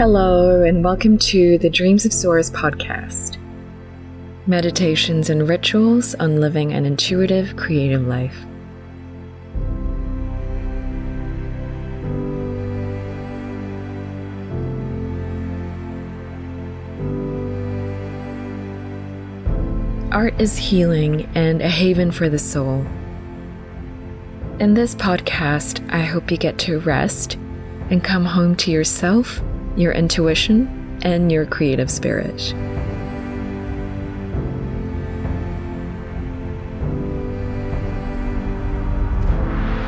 Hello, and welcome to the Dreams of Source podcast meditations and rituals on living an intuitive, creative life. Art is healing and a haven for the soul. In this podcast, I hope you get to rest and come home to yourself, your intuition, and your creative spirit.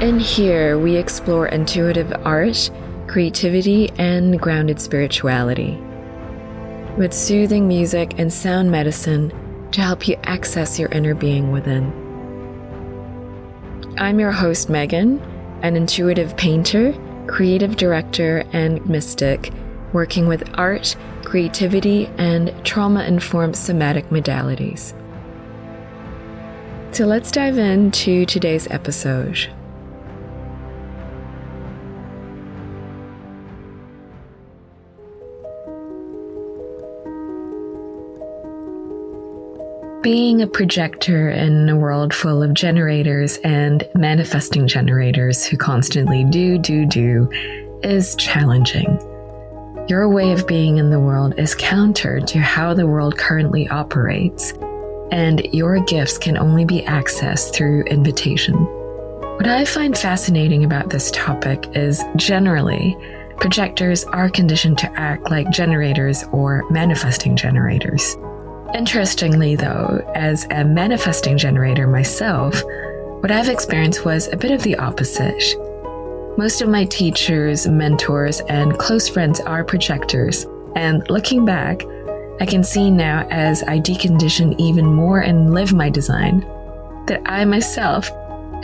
In here, we explore intuitive art, creativity, and grounded spirituality. With soothing music and sound medicine, to help you access your inner being within. I'm your host, Megan, an intuitive painter, creative director, and mystic, working with art, creativity, and trauma informed somatic modalities. So let's dive into today's episode. Being a projector in a world full of generators and manifesting generators who constantly do, do, do is challenging. Your way of being in the world is counter to how the world currently operates, and your gifts can only be accessed through invitation. What I find fascinating about this topic is generally, projectors are conditioned to act like generators or manifesting generators. Interestingly, though, as a manifesting generator myself, what I've experienced was a bit of the opposite. Most of my teachers, mentors, and close friends are projectors, and looking back, I can see now as I decondition even more and live my design that I myself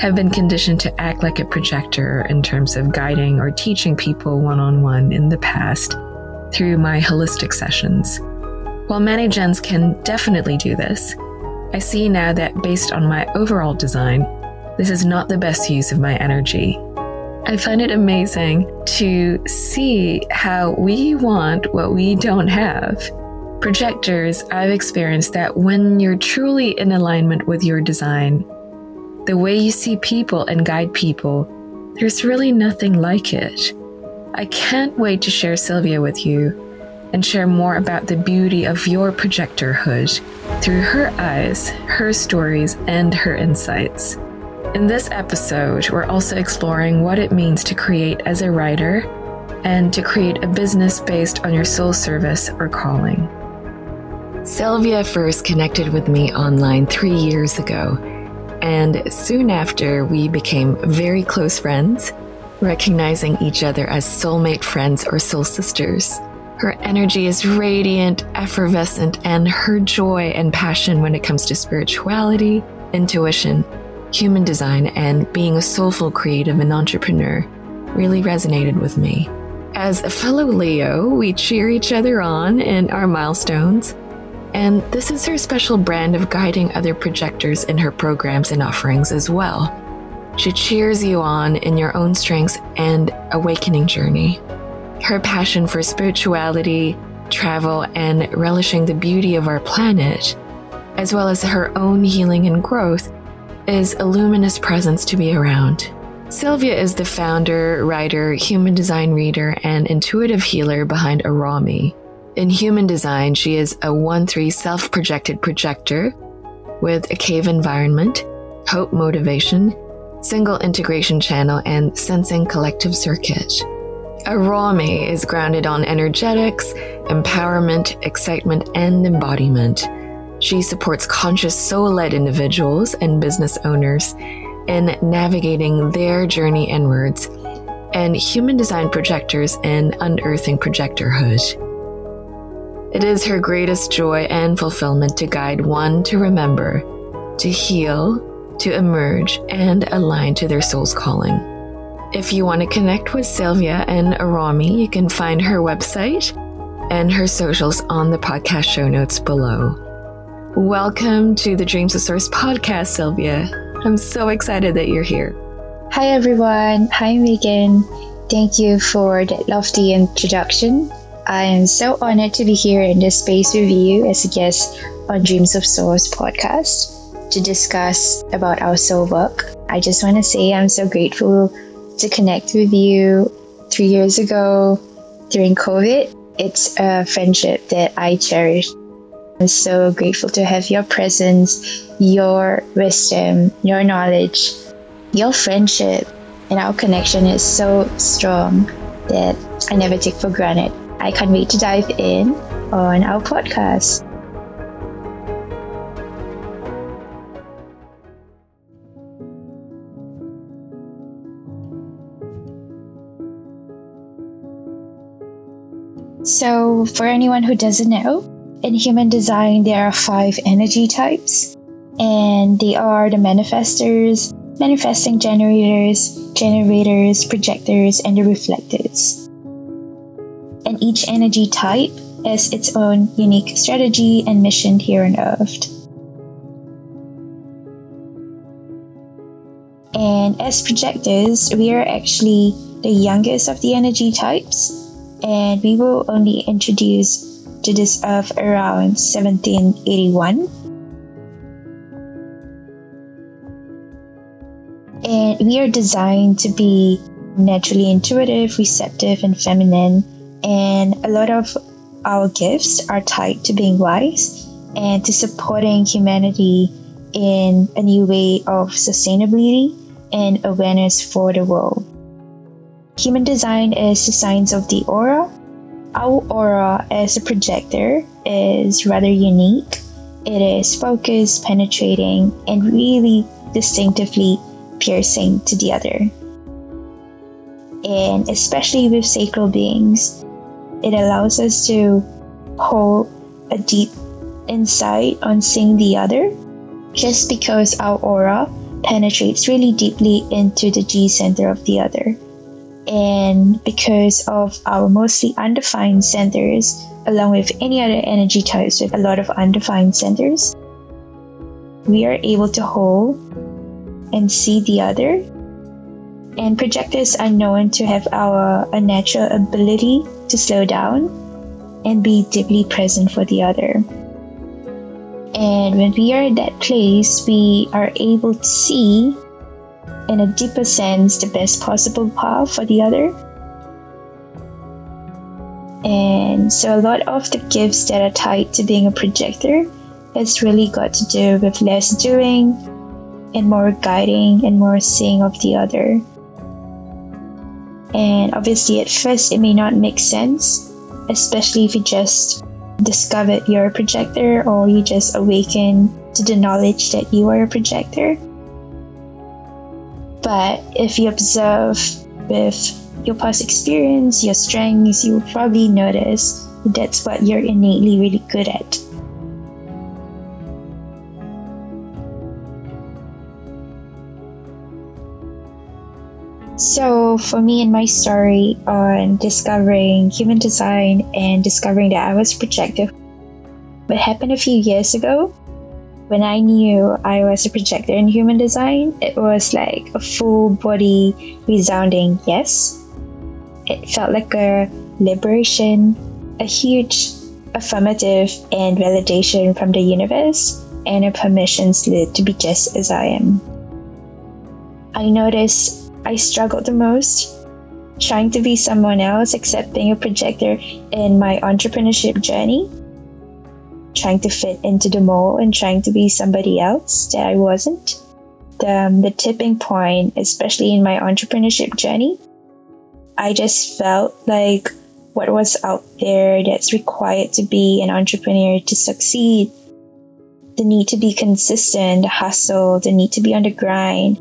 have been conditioned to act like a projector in terms of guiding or teaching people one on one in the past through my holistic sessions. While many gens can definitely do this, I see now that based on my overall design, this is not the best use of my energy. I find it amazing to see how we want what we don't have. Projectors, I've experienced that when you're truly in alignment with your design, the way you see people and guide people, there's really nothing like it. I can't wait to share Sylvia with you and share more about the beauty of your projectorhood through her eyes, her stories, and her insights. In this episode, we're also exploring what it means to create as a writer and to create a business based on your soul service or calling. Sylvia first connected with me online three years ago, and soon after, we became very close friends, recognizing each other as soulmate friends or soul sisters. Her energy is radiant, effervescent, and her joy and passion when it comes to spirituality, intuition, human design, and being a soulful creative and entrepreneur really resonated with me. As a fellow Leo, we cheer each other on in our milestones, and this is her special brand of guiding other projectors in her programs and offerings as well. She cheers you on in your own strengths and awakening journey. Her passion for spirituality, travel, and relishing the beauty of our planet, as well as her own healing and growth, is a luminous presence to be around. Sylvia is the founder, writer, human design reader, and intuitive healer behind Arawme. In human design, she is a 1 3 self projected projector with a cave environment, hope motivation, single integration channel, and sensing collective circuit. Arawme is grounded on energetics, empowerment, excitement, and embodiment. She supports conscious soul led individuals and business owners in navigating their journey inwards, and human design projectors in unearthing projectorhood. It is her greatest joy and fulfillment to guide one to remember, to heal, to emerge, and align to their soul's calling. If you want to connect with Sylvia and Arawme, you can find her website and her socials on the podcast show notes below. Welcome to the Dreams of Source podcast, Sylvia. I'm so excited that you're here. Hi, everyone. Hi, Megan. Thank you for that lofty introduction. I am so honored to be here in this space with you as a guest on Dreams of Source podcast to discuss about our soul work. I just want to say I'm so grateful to connect with you three years ago during COVID. It's a friendship that I cherish. I'm so grateful to have your presence, your wisdom, your knowledge, your friendship, and our connection is so strong that I never take for granted. I can't wait to dive in on our podcast. So, for anyone who doesn't know, in human design, there are five energy types, and they are the manifestors, manifesting generators, generators, projectors, and the reflectors. And each energy type has its own unique strategy and mission here on Earth. And as projectors, we are actually the youngest of the energy types, and we will only introduced Earth around 1781 And we are designed to be naturally intuitive, receptive, and feminine. And a lot of our gifts are tied to being wise and to supporting humanity in a new way of sustainability and awareness for the world. Human design is the science of the aura. Our aura as a projector is rather unique. It is focused, penetrating, and really distinctively piercing to the other. And especially with sacral beings, it allows us to hold a deep insight on seeing the other just because our aura penetrates really deeply into the G center of the other. And because of our mostly undefined centers, along with any other energy types with a lot of undefined centers, we are able to hold and see the other. And projectors are known to have our a natural ability to slow down and be deeply present for the other. And when we are in that place, we are able to see in a deeper sense the best possible path for the other. And so, a lot of the gifts that are tied to being a projector has really got to do with less doing and more guiding and more seeing of the other. And obviously, at first, it may not make sense, especially if you just discovered you're a projector or you just awaken to the knowledge that you are a projector. But if you observe with your past experience, your strengths, you will probably notice that's what you're innately really good at. So, for me and my story on discovering human design and discovering that I was projective, what happened a few years ago when I knew I was a projector in human design, it was like a full body resounding yes. It felt like a liberation, a huge affirmative and validation from the universe, and a permission slip to be just as I am. I noticed I struggled the most trying to be someone else except being a projector in my entrepreneurship journey. Trying to fit into the mold and trying to be somebody else that I wasn't. The, um, the tipping point, especially in my entrepreneurship journey, I just felt like what was out there that's required to be an entrepreneur to succeed. The need to be consistent, the hustle, the need to be on the grind,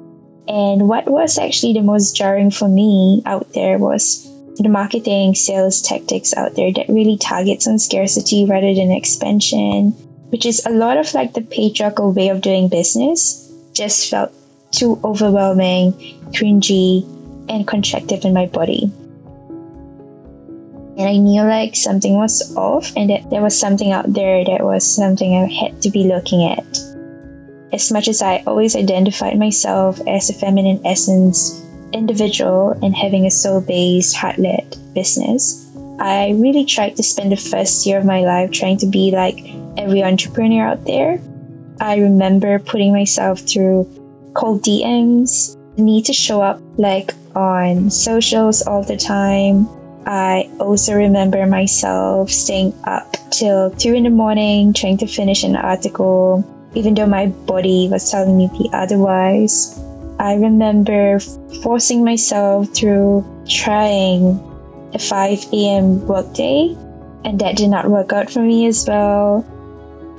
and what was actually the most jarring for me out there was the marketing sales tactics out there that really targets on scarcity rather than expansion, which is a lot of like the patriarchal way of doing business, just felt too overwhelming, cringy, and contractive in my body. And I knew like something was off and that there was something out there that was something I had to be looking at. As much as I always identified myself as a feminine essence individual and having a soul based, heart led business, I really tried to spend the first year of my life trying to be like every entrepreneur out there. I remember putting myself through cold DMs, need to show up like on socials all the time. I also remember myself staying up till 2 in the morning trying to finish an article, even though my body was telling me the otherwise. I remember forcing myself through trying a 5 a.m. workday, and that did not work out for me as well.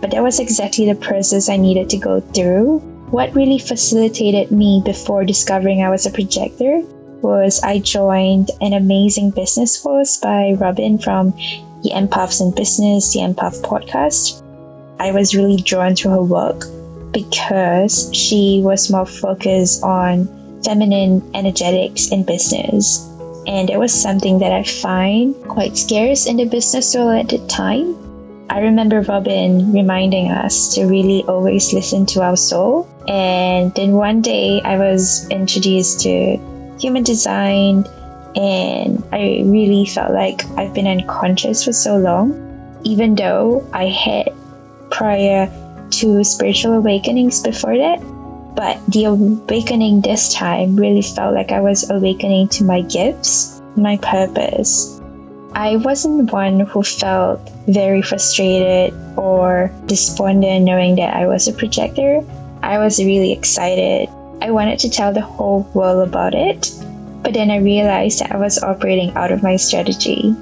But that was exactly the process I needed to go through. What really facilitated me before discovering I was a projector was I joined an amazing business course by Robin from the Empaths in Business, the Empath podcast. I was really drawn to her work because she was more focused on feminine energetics in business. And it was something that I find quite scarce in the business world at the time. I remember Robin reminding us to really always listen to our soul. And then one day I was introduced to human design, and I really felt like I've been unconscious for so long, even though I had prior to spiritual awakenings before that. But the awakening this time really felt like I was awakening to my gifts, my purpose. I wasn't one who felt very frustrated or despondent knowing that I was a projector. I was really excited I wanted to tell the whole world about it, but then I realized that I was operating out of my strategy.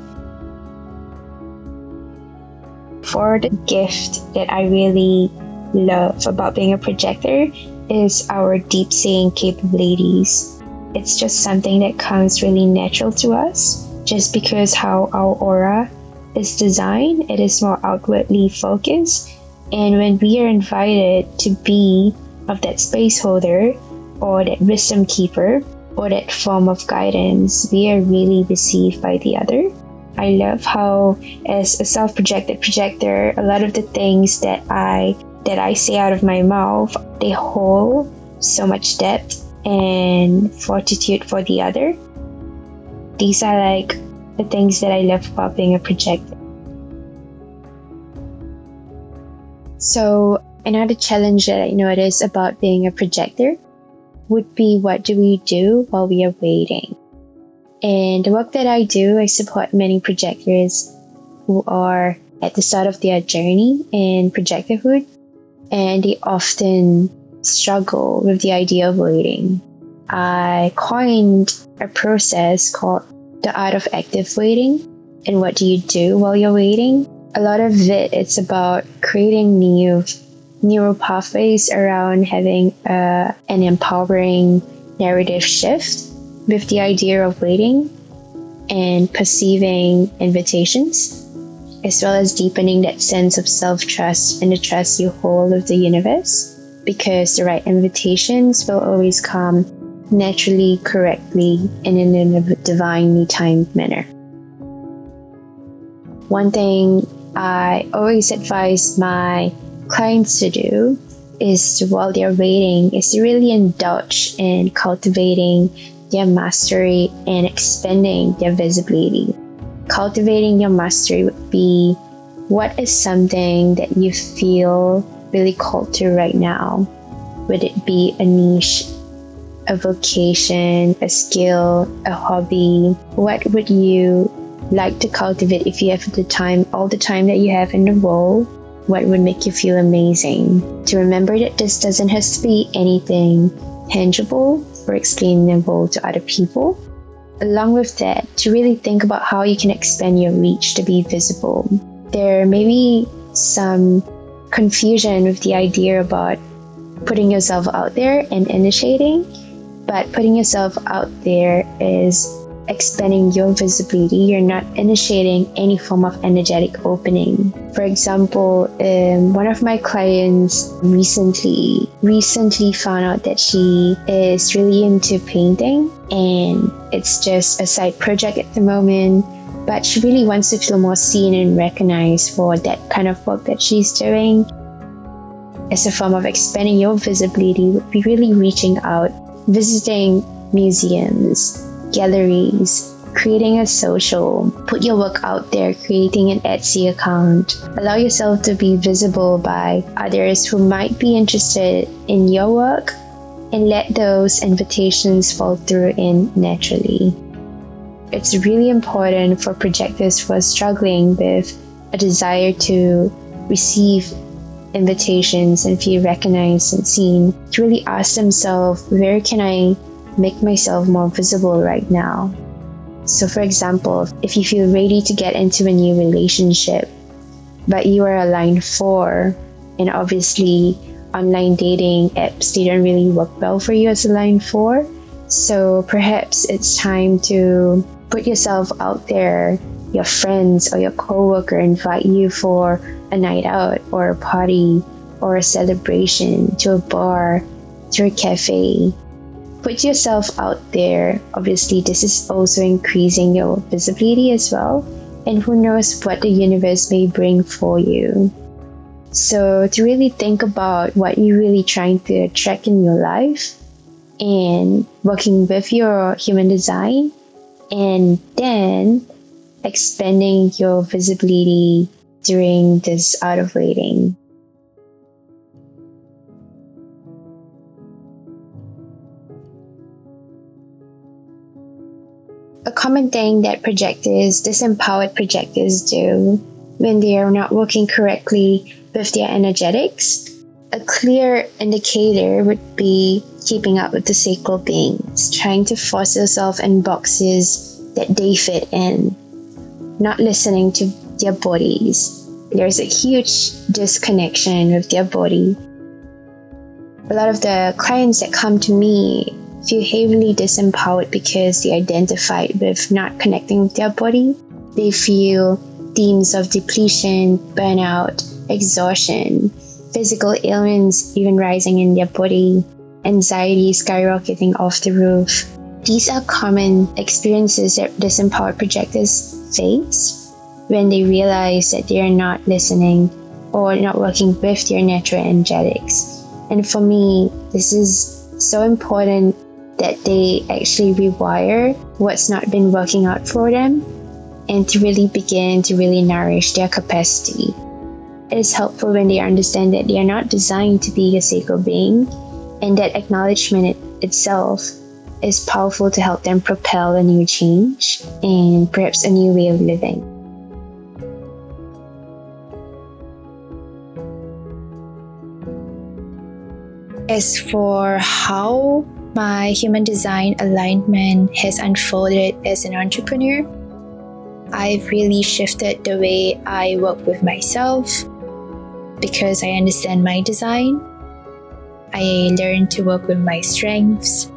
The gift that I really love about being a projector is our deep seeing capabilities. It's just something that comes really natural to us, just because how our aura is designed, it is more outwardly focused. And when we are invited to be of that space holder, or that wisdom keeper or that form of guidance, we are really received by the other. I love how, as a self-projected projector, a lot of the things that I that I say out of my mouth, they hold so much depth and fortitude for the other. These are like the things that I love about being a projector. So another challenge that I notice about being a projector would be what do we do while we are waiting? And the work that I do, I support many projectors who are at the start of their journey in projectorhood, and they often struggle with the idea of waiting. I coined a process called the art of active waiting. And what do you do while you're waiting? A lot of it, it's about creating new neural pathways around having uh, an empowering narrative shift with the idea of waiting and perceiving invitations, as well as deepening that sense of self trust and the trust you hold of the universe, because the right invitations will always come naturally, correctly, and in a divinely timed manner. One thing I always advise my clients to do is while they're waiting is to really indulge in cultivating their mastery and expanding their visibility. Cultivating your mastery would be what is something that you feel really called to right now? Would it be a niche, a vocation, a skill, a hobby? What would you like to cultivate if you have the time, all the time that you have in the world? what would make you feel amazing. To remember that this doesn't have to be anything tangible or explainable to other people. Along with that, to really think about how you can expand your reach to be visible. There may be some confusion with the idea about putting yourself out there and initiating, but putting yourself out there is expanding your visibility, you're not initiating any form of energetic opening. For example, um, one of my clients recently recently found out that she is really into painting and it's just a side project at the moment. But she really wants to feel more seen and recognized for that kind of work that she's doing. As a form of expanding your visibility, would be really reaching out, visiting museums, galleries, creating a social, put your work out there, creating an Etsy account, allow yourself to be visible by others who might be interested in your work, and let those invitations fall through in naturally. It's really important for projectors who are struggling with a desire to receive invitations and feel recognized and seen to really ask themselves where can I make myself more visible right now? So, for example, if you feel ready to get into a new relationship, but you are a line four, and obviously online dating apps don't really work well for you as a line four, so perhaps it's time to put yourself out there. Your friends or your coworker invite you for a night out or a party or a celebration to a bar, to a cafe. Put yourself out there. Obviously, this is also increasing your visibility as well. And who knows what the universe may bring for you. So, to really think about what you're really trying to attract in your life and working with your human design, and then expanding your visibility during this out of waiting. Common thing that projectors, disempowered projectors, do when they are not working correctly with their energetics, a clear indicator would be keeping up with the sacral beings, trying to force yourself in boxes that they fit in, not listening to their bodies. There's a huge disconnection with their body. A lot of the clients that come to me feel heavily disempowered because they identified with not connecting with their body. They feel themes of depletion, burnout, exhaustion, physical ailments even rising in their body, anxiety skyrocketing off the roof. These are common experiences that disempowered projectors face when they realize that they are not listening or not working with their natural energetics. And for me, this is so important that they actually rewire what's not been working out for them and to really begin to really nourish their capacity. It is helpful when they understand that they are not designed to be a sacral being and that acknowledgement itself is powerful to help them propel a new change and perhaps a new way of living. As for how my human design alignment has unfolded as an entrepreneur, I've really shifted the way I work with myself because I understand my design. I learned to work with my strengths.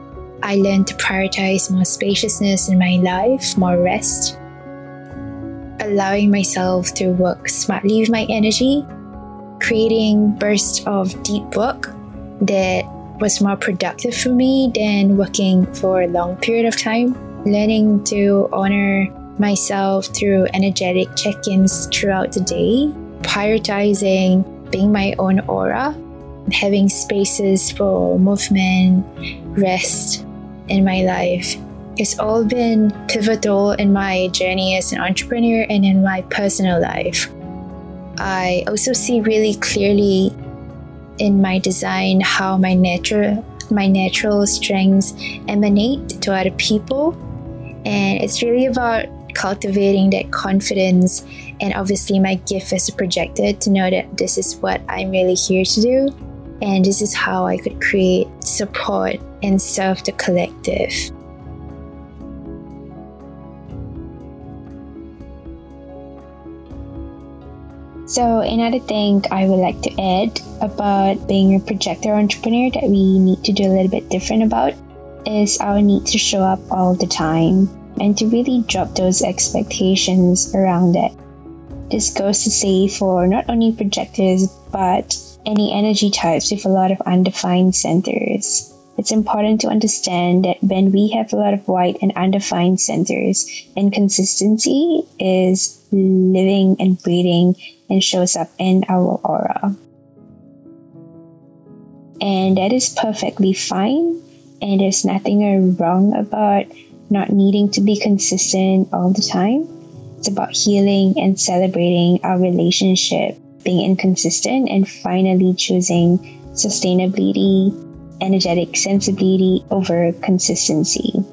I learned to prioritize more spaciousness in my life, more rest, allowing myself to work smartly with my energy, creating bursts of deep work that was more productive for me than working for a long period of time. Learning to honor myself through energetic check ins throughout the day, prioritizing being my own aura, having spaces for movement, rest in my life. It's all been pivotal in my journey as an entrepreneur and in my personal life. I also see really clearly in my design how my natural my natural strengths emanate to other people. And it's really about cultivating that confidence. And obviously my gift as a projector to know that this is what I'm really here to do. And this is how I could create support and serve the collective. So, another thing I would like to add about being a projector entrepreneur that we need to do a little bit different about is our need to show up all the time and to really drop those expectations around it. This goes to say for not only projectors but any energy types with a lot of undefined centers. It's important to understand that when we have a lot of white and undefined centers, inconsistency is living and breathing and shows up in our aura. And that is perfectly fine, and there's nothing wrong about not needing to be consistent all the time. It's about healing and celebrating our relationship, being inconsistent, and finally choosing sustainability, energetic sensibility over consistency.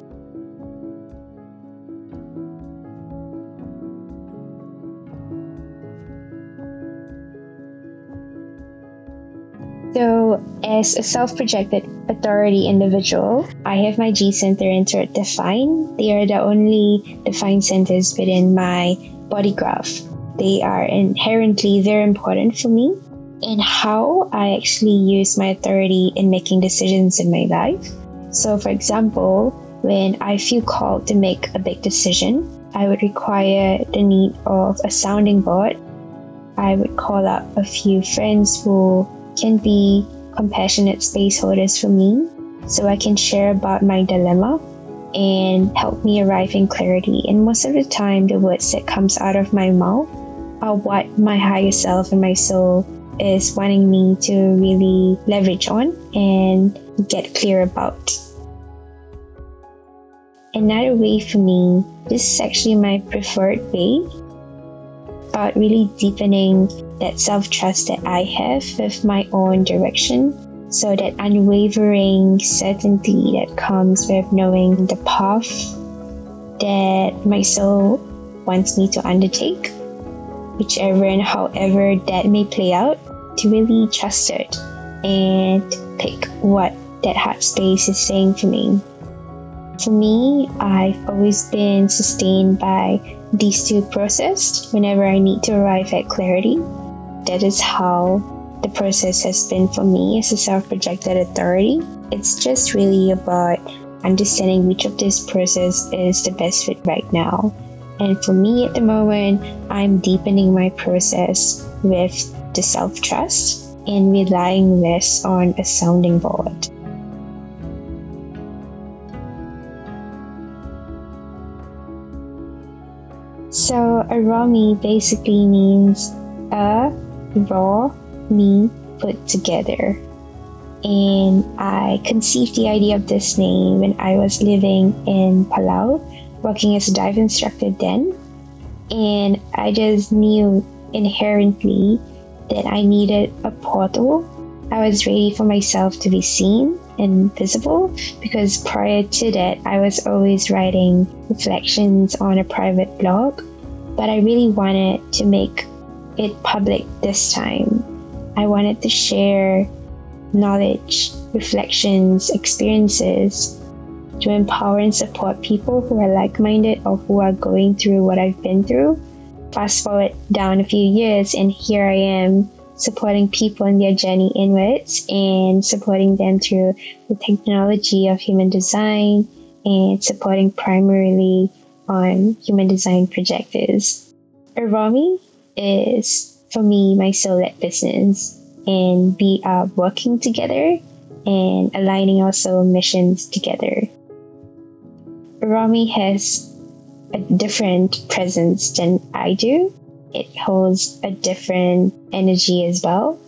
So, as a self projected authority individual, I have my G center Third defined. They are the only defined centers within my body graph. They are inherently very important for me in how I actually use my authority in making decisions in my life. So, for example, when I feel called to make a big decision, I would require the need of a sounding board. I would call up a few friends who can be compassionate space holders for me so I can share about my dilemma and help me arrive in clarity. And most of the time, the words that comes out of my mouth are what my higher self and my soul is wanting me to really leverage on and get clear about. Another way for me, this is actually my preferred way about really deepening that self trust that I have with my own direction. So, that unwavering certainty that comes with knowing the path that my soul wants me to undertake, whichever and however that may play out, to really trust it and pick what that heart space is saying for me. For me, I've always been sustained by these two processes whenever I need to arrive at clarity. That is how the process has been for me as a self projected authority. It's just really about understanding which of this process is the best fit right now. And for me at the moment, I'm deepening my process with the self trust and relying less on a sounding board. So a raw me basically means a raw me put together. And I conceived the idea of this name when I was living in Palau, working as a dive instructor then. And I just knew inherently that I needed a portal. I was ready for myself to be seen and visible because prior to that, I was always writing reflections on a private blog, but I really wanted to make it public this time. I wanted to share knowledge, reflections, experiences to empower and support people who are like minded or who are going through what I've been through. Fast forward down a few years, and here I am supporting people in their journey inwards and supporting them through the technology of human design and supporting primarily on human design projectors. Arawme is for me my soul led business and we are working together and aligning our soul missions together. Arawme has a different presence than I do it holds a different energy as well.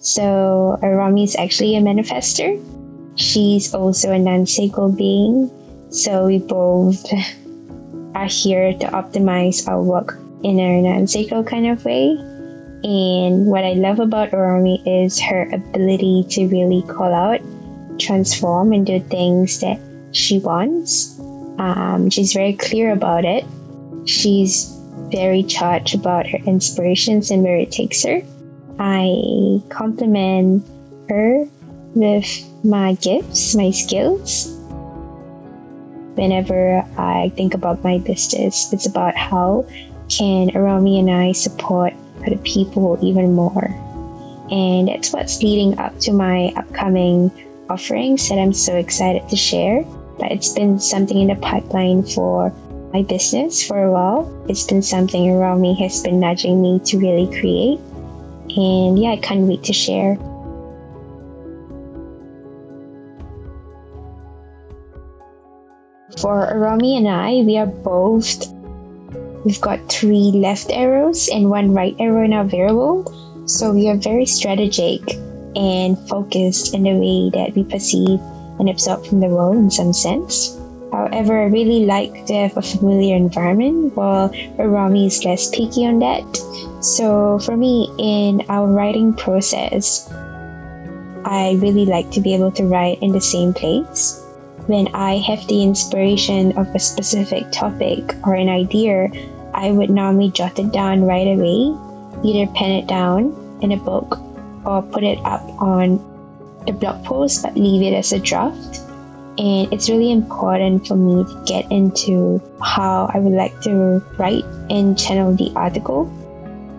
So Arawme is actually a manifester. She's also a non-sacral being. So we both are here to optimize our work in a non-sacral kind of way. And what I love about Arawme is her ability to really call out, transform, and do things that she wants. Um, she's very clear about it. She's very charged about her inspirations and where it takes her. I compliment her with my gifts, my skills. Whenever I think about my business, it's about how can Arawme and I support other people even more. And that's what's leading up to my upcoming offerings that I'm so excited to share. But it's been something in the pipeline for my business for a while. It's been something around me has been nudging me to really create. And yeah, I can't wait to share. For Arawme and I, we are both, we've got three left arrows and one right arrow in our variable. So we are very strategic and focused in the way that we perceive and absorb from the world in some sense. However, I really like to have a familiar environment while Rami is less picky on that. So for me, in our writing process, I really like to be able to write in the same place. When I have the inspiration of a specific topic or an idea, I would normally jot it down right away, either pen it down in a book or put it up on the blog post but leave it as a draft. And it's really important for me to get into how I would like to write and channel the article.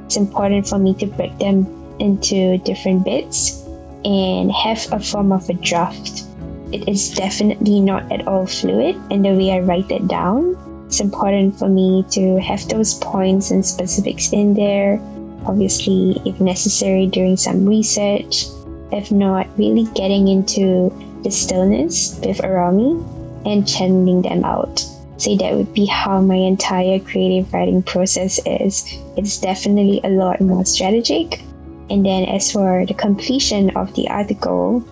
It's important for me to break them into different bits and have a form of a draft. It is definitely not at all fluid in the way I write it down. It's important for me to have those points and specifics in there. Obviously, if necessary, doing some research. If not, really getting into the stillness with Arawme and channeling them out. Say that would be how my entire creative writing process is. It's definitely a lot more strategic and then as for the completion of the article,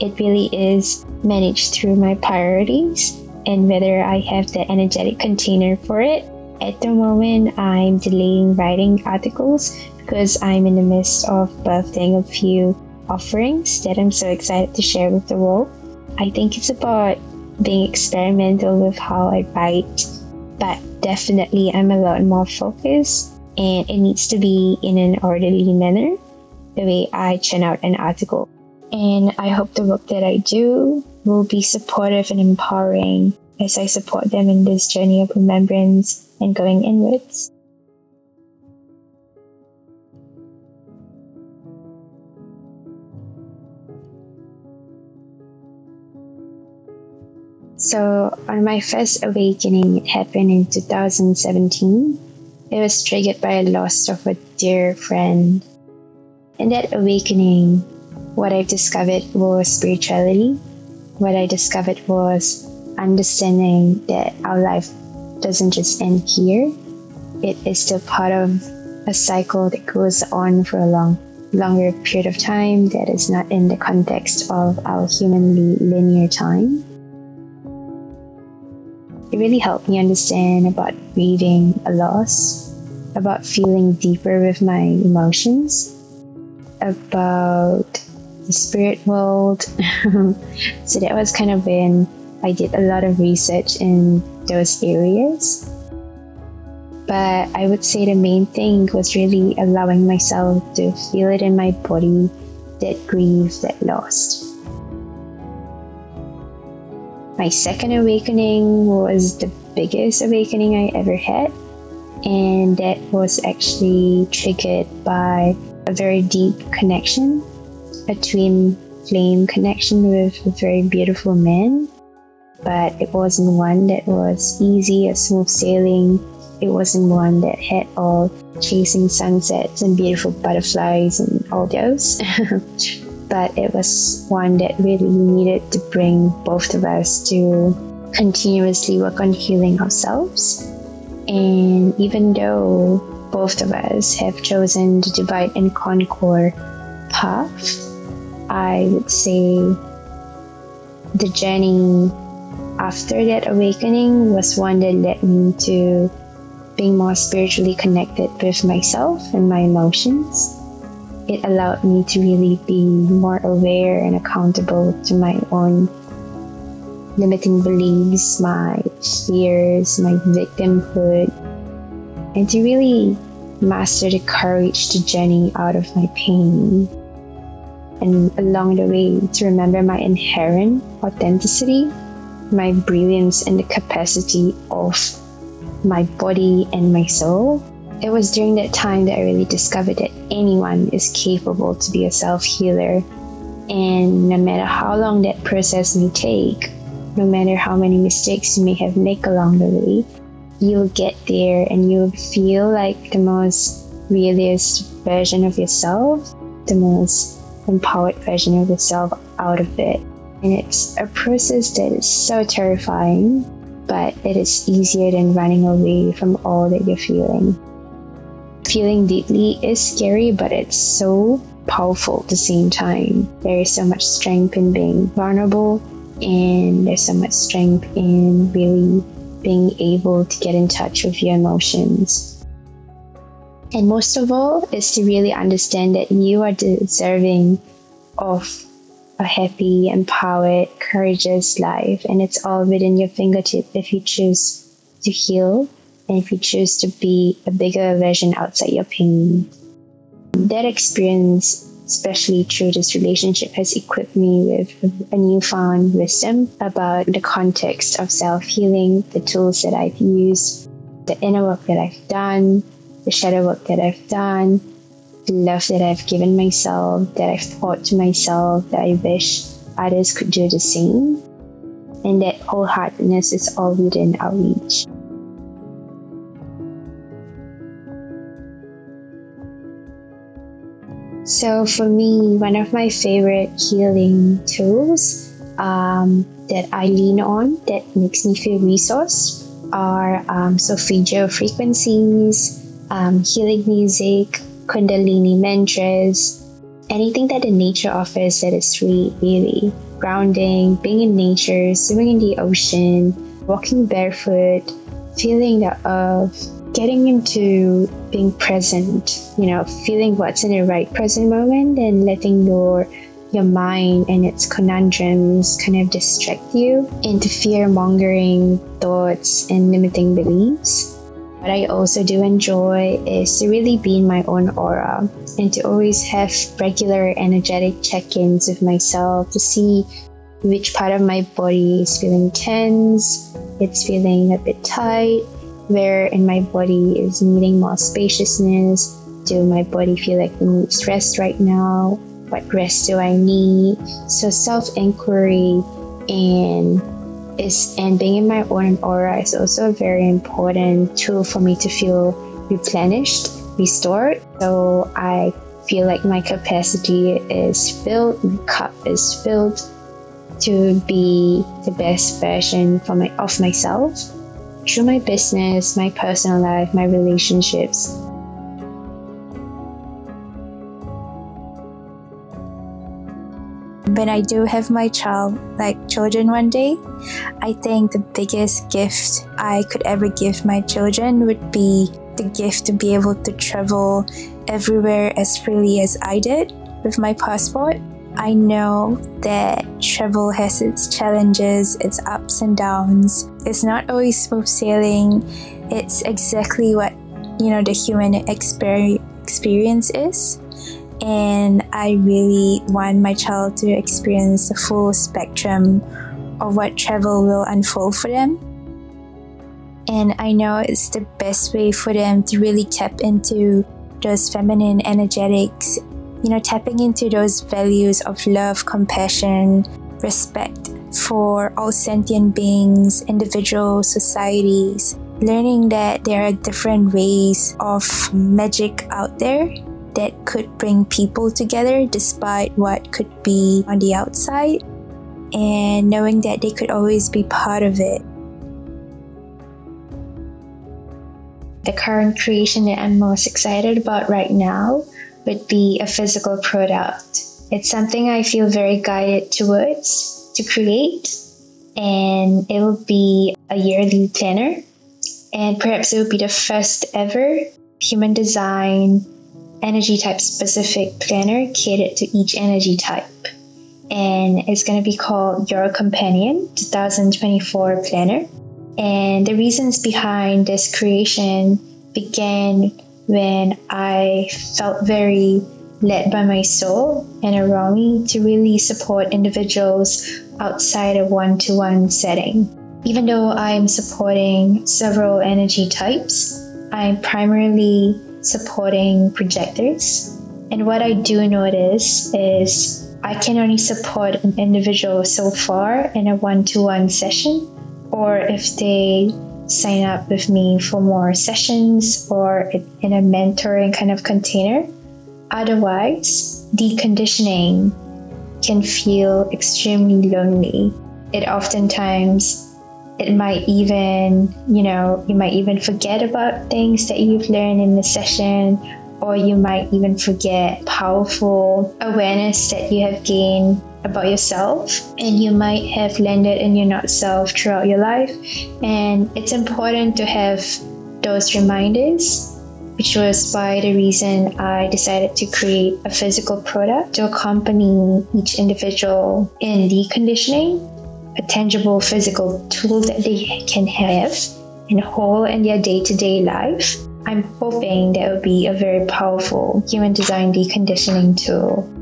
it really is managed through my priorities and whether I have the energetic container for it. At the moment, I'm delaying writing articles because I'm in the midst of birthing a few offerings that I'm so excited to share with the world. I think it's about being experimental with how I write, but definitely I'm a lot more focused and it needs to be in an orderly manner the way I churn out an article. And I hope the work that I do will be supportive and empowering as I support them in this journey of remembrance and going inwards. So, on my first awakening, it happened in 2017. It was triggered by a loss of a dear friend in that awakening, what I discovered was spirituality. What I discovered was understanding that our life doesn't just end here, it is still part of a cycle that goes on for a long, longer period of time that is not in the context of our humanly linear time. It really helped me understand about grieving a loss, about feeling deeper with my emotions, about the spirit world. so that was kind of when I did a lot of research in those areas. But I would say the main thing was really allowing myself to feel it in my body that grief, that loss. My second awakening was the biggest awakening I ever had, and that was actually triggered by a very deep connection, a twin flame connection with a very beautiful man. But it wasn't one that was easy or smooth sailing. It wasn't one that had all chasing sunsets and beautiful butterflies and all those. but it was one that really needed to bring both of us to continuously work on healing ourselves. And even though both of us have chosen the divide and conquer path, I would say the journey after that awakening was one that led me to being more spiritually connected with myself and my emotions. It allowed me to really be more aware and accountable to my own limiting beliefs, my fears, my victimhood, and to really master the courage to journey out of my pain. And along the way, to remember my inherent authenticity, my brilliance, and the capacity of my body and my soul. It was during that time that I really discovered that anyone is capable to be a self healer. And no matter how long that process may take, no matter how many mistakes you may have made along the way, you'll get there and you'll feel like the most realist version of yourself, the most empowered version of yourself out of it. And it's a process that is so terrifying, but it is easier than running away from all that you're feeling. Feeling deeply is scary, but it's so powerful at the same time. There is so much strength in being vulnerable and there's so much strength in really being able to get in touch with your emotions. And most of all is to really understand that you are deserving of a happy, empowered, courageous life. And it's all within your fingertip if you choose to heal and if you choose to be a bigger version outside your pain. That experience, especially through this relationship, has equipped me with a newfound wisdom about the context of self healing, the tools that I've used, the inner work that I've done, the shadow work that I've done, the love that I've given myself, that I've taught to myself, that I wish others could do the same. And that wholeheartedness is all within our reach. So, for me, one of my favorite healing tools um, that I lean on that makes me feel resourced are um, solfeggio frequencies, um, healing music, Kundalini mantras, anything that the nature offers that is sweet, really. Grounding, being in nature, swimming in the ocean, walking barefoot, feeling the earth, getting into being present, you know, feeling what's in the right present moment and letting your your mind and its conundrums kind of distract you into fear mongering thoughts and limiting beliefs. What I also do enjoy is to really be in my own aura and to always have regular energetic check ins with myself to see which part of my body is feeling tense, it's feeling a bit tight, where in my body is needing more spaciousness. Do my body feel like it needs rest right now? What rest do I need? So, self inquiry and is and being in my own aura is also a very important tool for me to feel replenished, restored. So I feel like my capacity is filled, my cup is filled to be the best version for my of myself through my business, my personal life, my relationships, when I do have my child, like children one day, I think the biggest gift I could ever give my children would be the gift to be able to travel everywhere as freely as I did with my passport. I know that travel has its challenges, its ups and downs. It's not always smooth sailing. It's exactly what, you know, the human experience is and I really want my child to experience the full spectrum of what travel will unfold for them. And I know it's the best way for them to really tap into those feminine energetics, you know, tapping into those values of love, compassion, respect for all sentient beings, individuals, societies, learning that there are different ways of magic out there that could bring people together despite what could be on the outside, and knowing that they could always be part of it. The current creation that I'm most excited about right now would be a physical product. It's something I feel very guided towards to create, and it will be a yearly planner. And perhaps it will be the first ever human design energy type specific planner catered to each energy type. And it's going to be called Your Companion 2024 Planner. And the reasons behind this creation began when I felt very led by my soul and around me to really support individuals outside a one to one setting. Even though I'm supporting several energy types, I'm primarily supporting projectors. And what I do notice is I can only support an individual so far in a one to one session, or if they sign up with me for more sessions or in a mentoring kind of container. Otherwise, deconditioning can feel extremely lonely. It oftentimes it might even, you know, you might even forget about things that you've learned in the session, or you might even forget powerful awareness that you have gained about yourself and you might have landed in your not self throughout your life and it's important to have those reminders which was by the reason I decided to create a physical product to accompany each individual in deconditioning, a tangible physical tool that they can have and hold in their day to day life. I'm hoping that will be a very powerful human design deconditioning tool.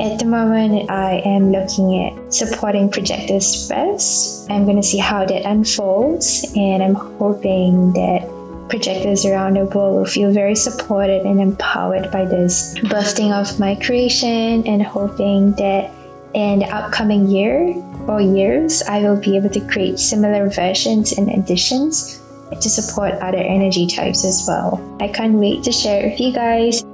At the moment, I am looking at supporting projectors first. I'm going to see how that unfolds, and I'm hoping that projectors around the world will feel very supported and empowered by this birthing of my creation and hoping that in the upcoming year or years I will be able to create similar versions and editions to support other energy types as well. I can't wait to share it with you guys.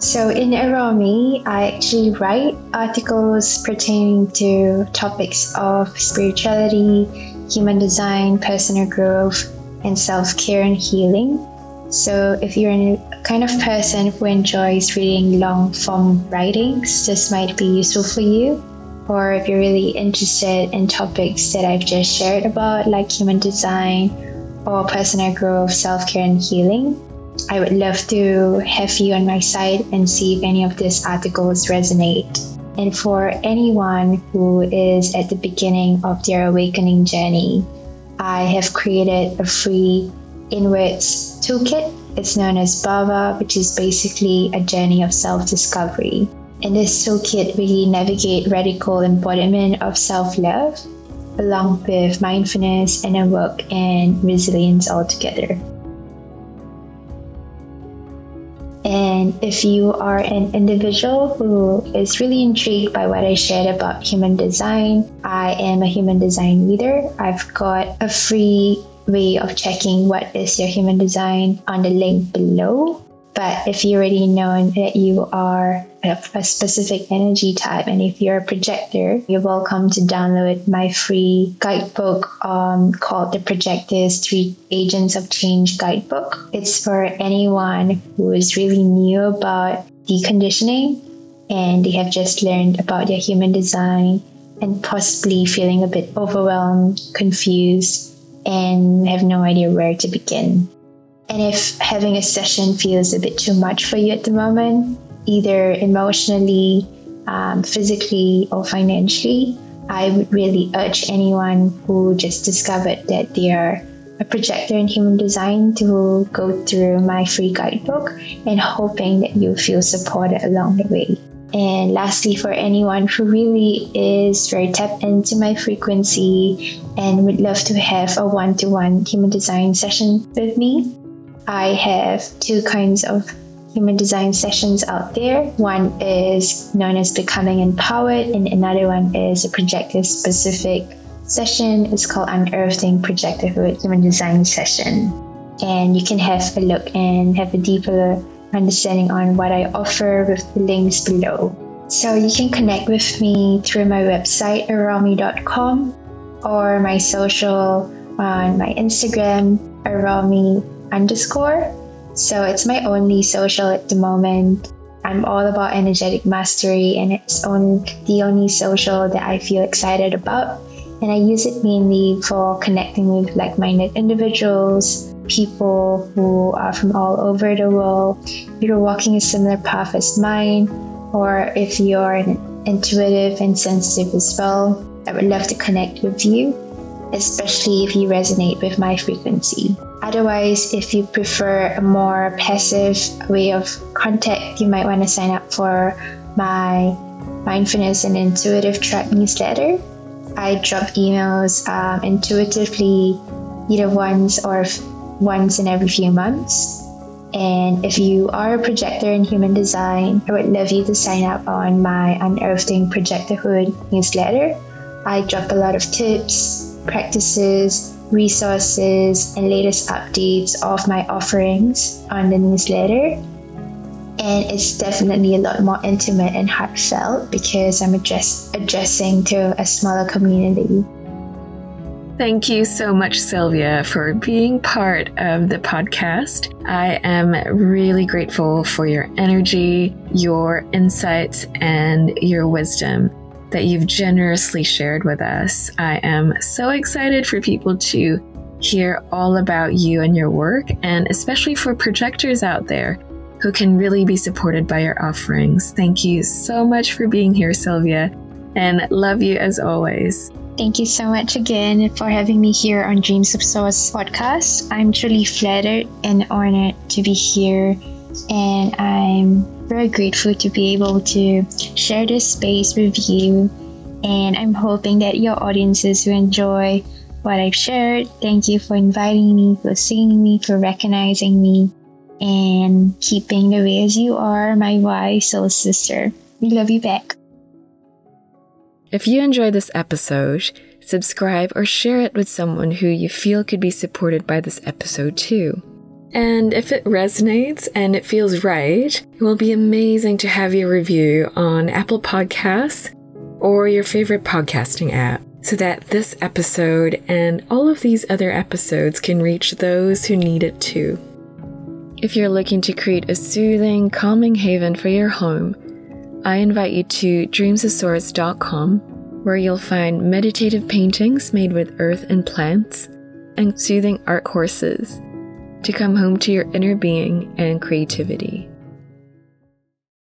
So in Arawme, I actually write articles pertaining to topics of spirituality, human design, personal growth, and self care and healing. So, if you're a kind of person who enjoys reading long form writings, this might be useful for you. Or if you're really interested in topics that I've just shared about, like human design or personal growth, self care, and healing, I would love to have you on my side and see if any of these articles resonate. And for anyone who is at the beginning of their awakening journey, I have created a free inwards toolkit. It's known as Bhava, which is basically a journey of self discovery. And this toolkit really navigate radical embodiment of self love along with mindfulness and a work in resilience altogether. And if you are an individual who is really intrigued by what I shared about human design, I am a human design leader. I've got a free way of checking what is your human design on the link below. But if you already know that you are a specific energy type and if you're a projector, you're welcome to download my free guidebook um, called the Projectors Three Agents of Change Guidebook. It's for anyone who is really new about deconditioning and they have just learned about their human design and possibly feeling a bit overwhelmed, confused, and have no idea where to begin. And if having a session feels a bit too much for you at the moment, either emotionally, um, physically, or financially, I would really urge anyone who just discovered that they are a projector in human design to go through my free guidebook and hoping that you feel supported along the way. And lastly, for anyone who really is very tapped into my frequency and would love to have a one to one human design session with me, I have two kinds of human design sessions out there. One is known as Becoming Empowered, and another one is a projective specific session. It's called Unearthing Projectorhood Human Design Session. And you can have a look and have a deeper understanding on what I offer with the links below. So you can connect with me through my website, arawme.com, or my social on my Instagram, arami underscore. So it's my only social at the moment. I'm all about energetic mastery, and it's on the only social that I feel excited about. And I use it mainly for connecting with like minded individuals, people who are from all over the world, you're walking a similar path as mine, or if you're intuitive and sensitive as well, I would love to connect with you, especially if you resonate with my frequency. Otherwise, if you prefer a more passive way of contact, you might want to sign up for my mindfulness and intuitive track newsletter. I drop emails um, intuitively either once or f- once in every few months. And if you are a projector in human design, I would love you to sign up on my Unearthing Projectorhood newsletter. I drop a lot of tips, practices, resources, and latest updates of my offerings on the newsletter. And it's definitely a lot more intimate and heartfelt because I'm address- addressing to a smaller community. Thank you so much, Sylvia, for being part of the podcast. I am really grateful for your energy, your insights, and your wisdom that you've generously shared with us. I am so excited for people to hear all about you and your work, and especially for projectors out there who can really be supported by your offerings. Thank you so much for being here, Sylvia, and love you as always. Thank you so much again for having me here on Dreams of Source podcast. I'm truly flattered and honored to be here, and I'm very grateful to be able to share this space with you. And I'm hoping that your audiences will enjoy what I've shared. Thank you for inviting me, for seeing me, for recognizing me, and keeping the way as you are, my wise soul sister. We love you back. If you enjoyed this episode, subscribe or share it with someone who you feel could be supported by this episode too. And if it resonates and it feels right, it will be amazing to have your review on Apple Podcasts or your favorite podcasting app so that this episode and all of these other episodes can reach those who need it too. If you're looking to create a soothing, calming haven for your home, I invite you to dreamsofsource.com, where you'll find meditative paintings made with earth and plants, and soothing art courses to come home to your inner being and creativity.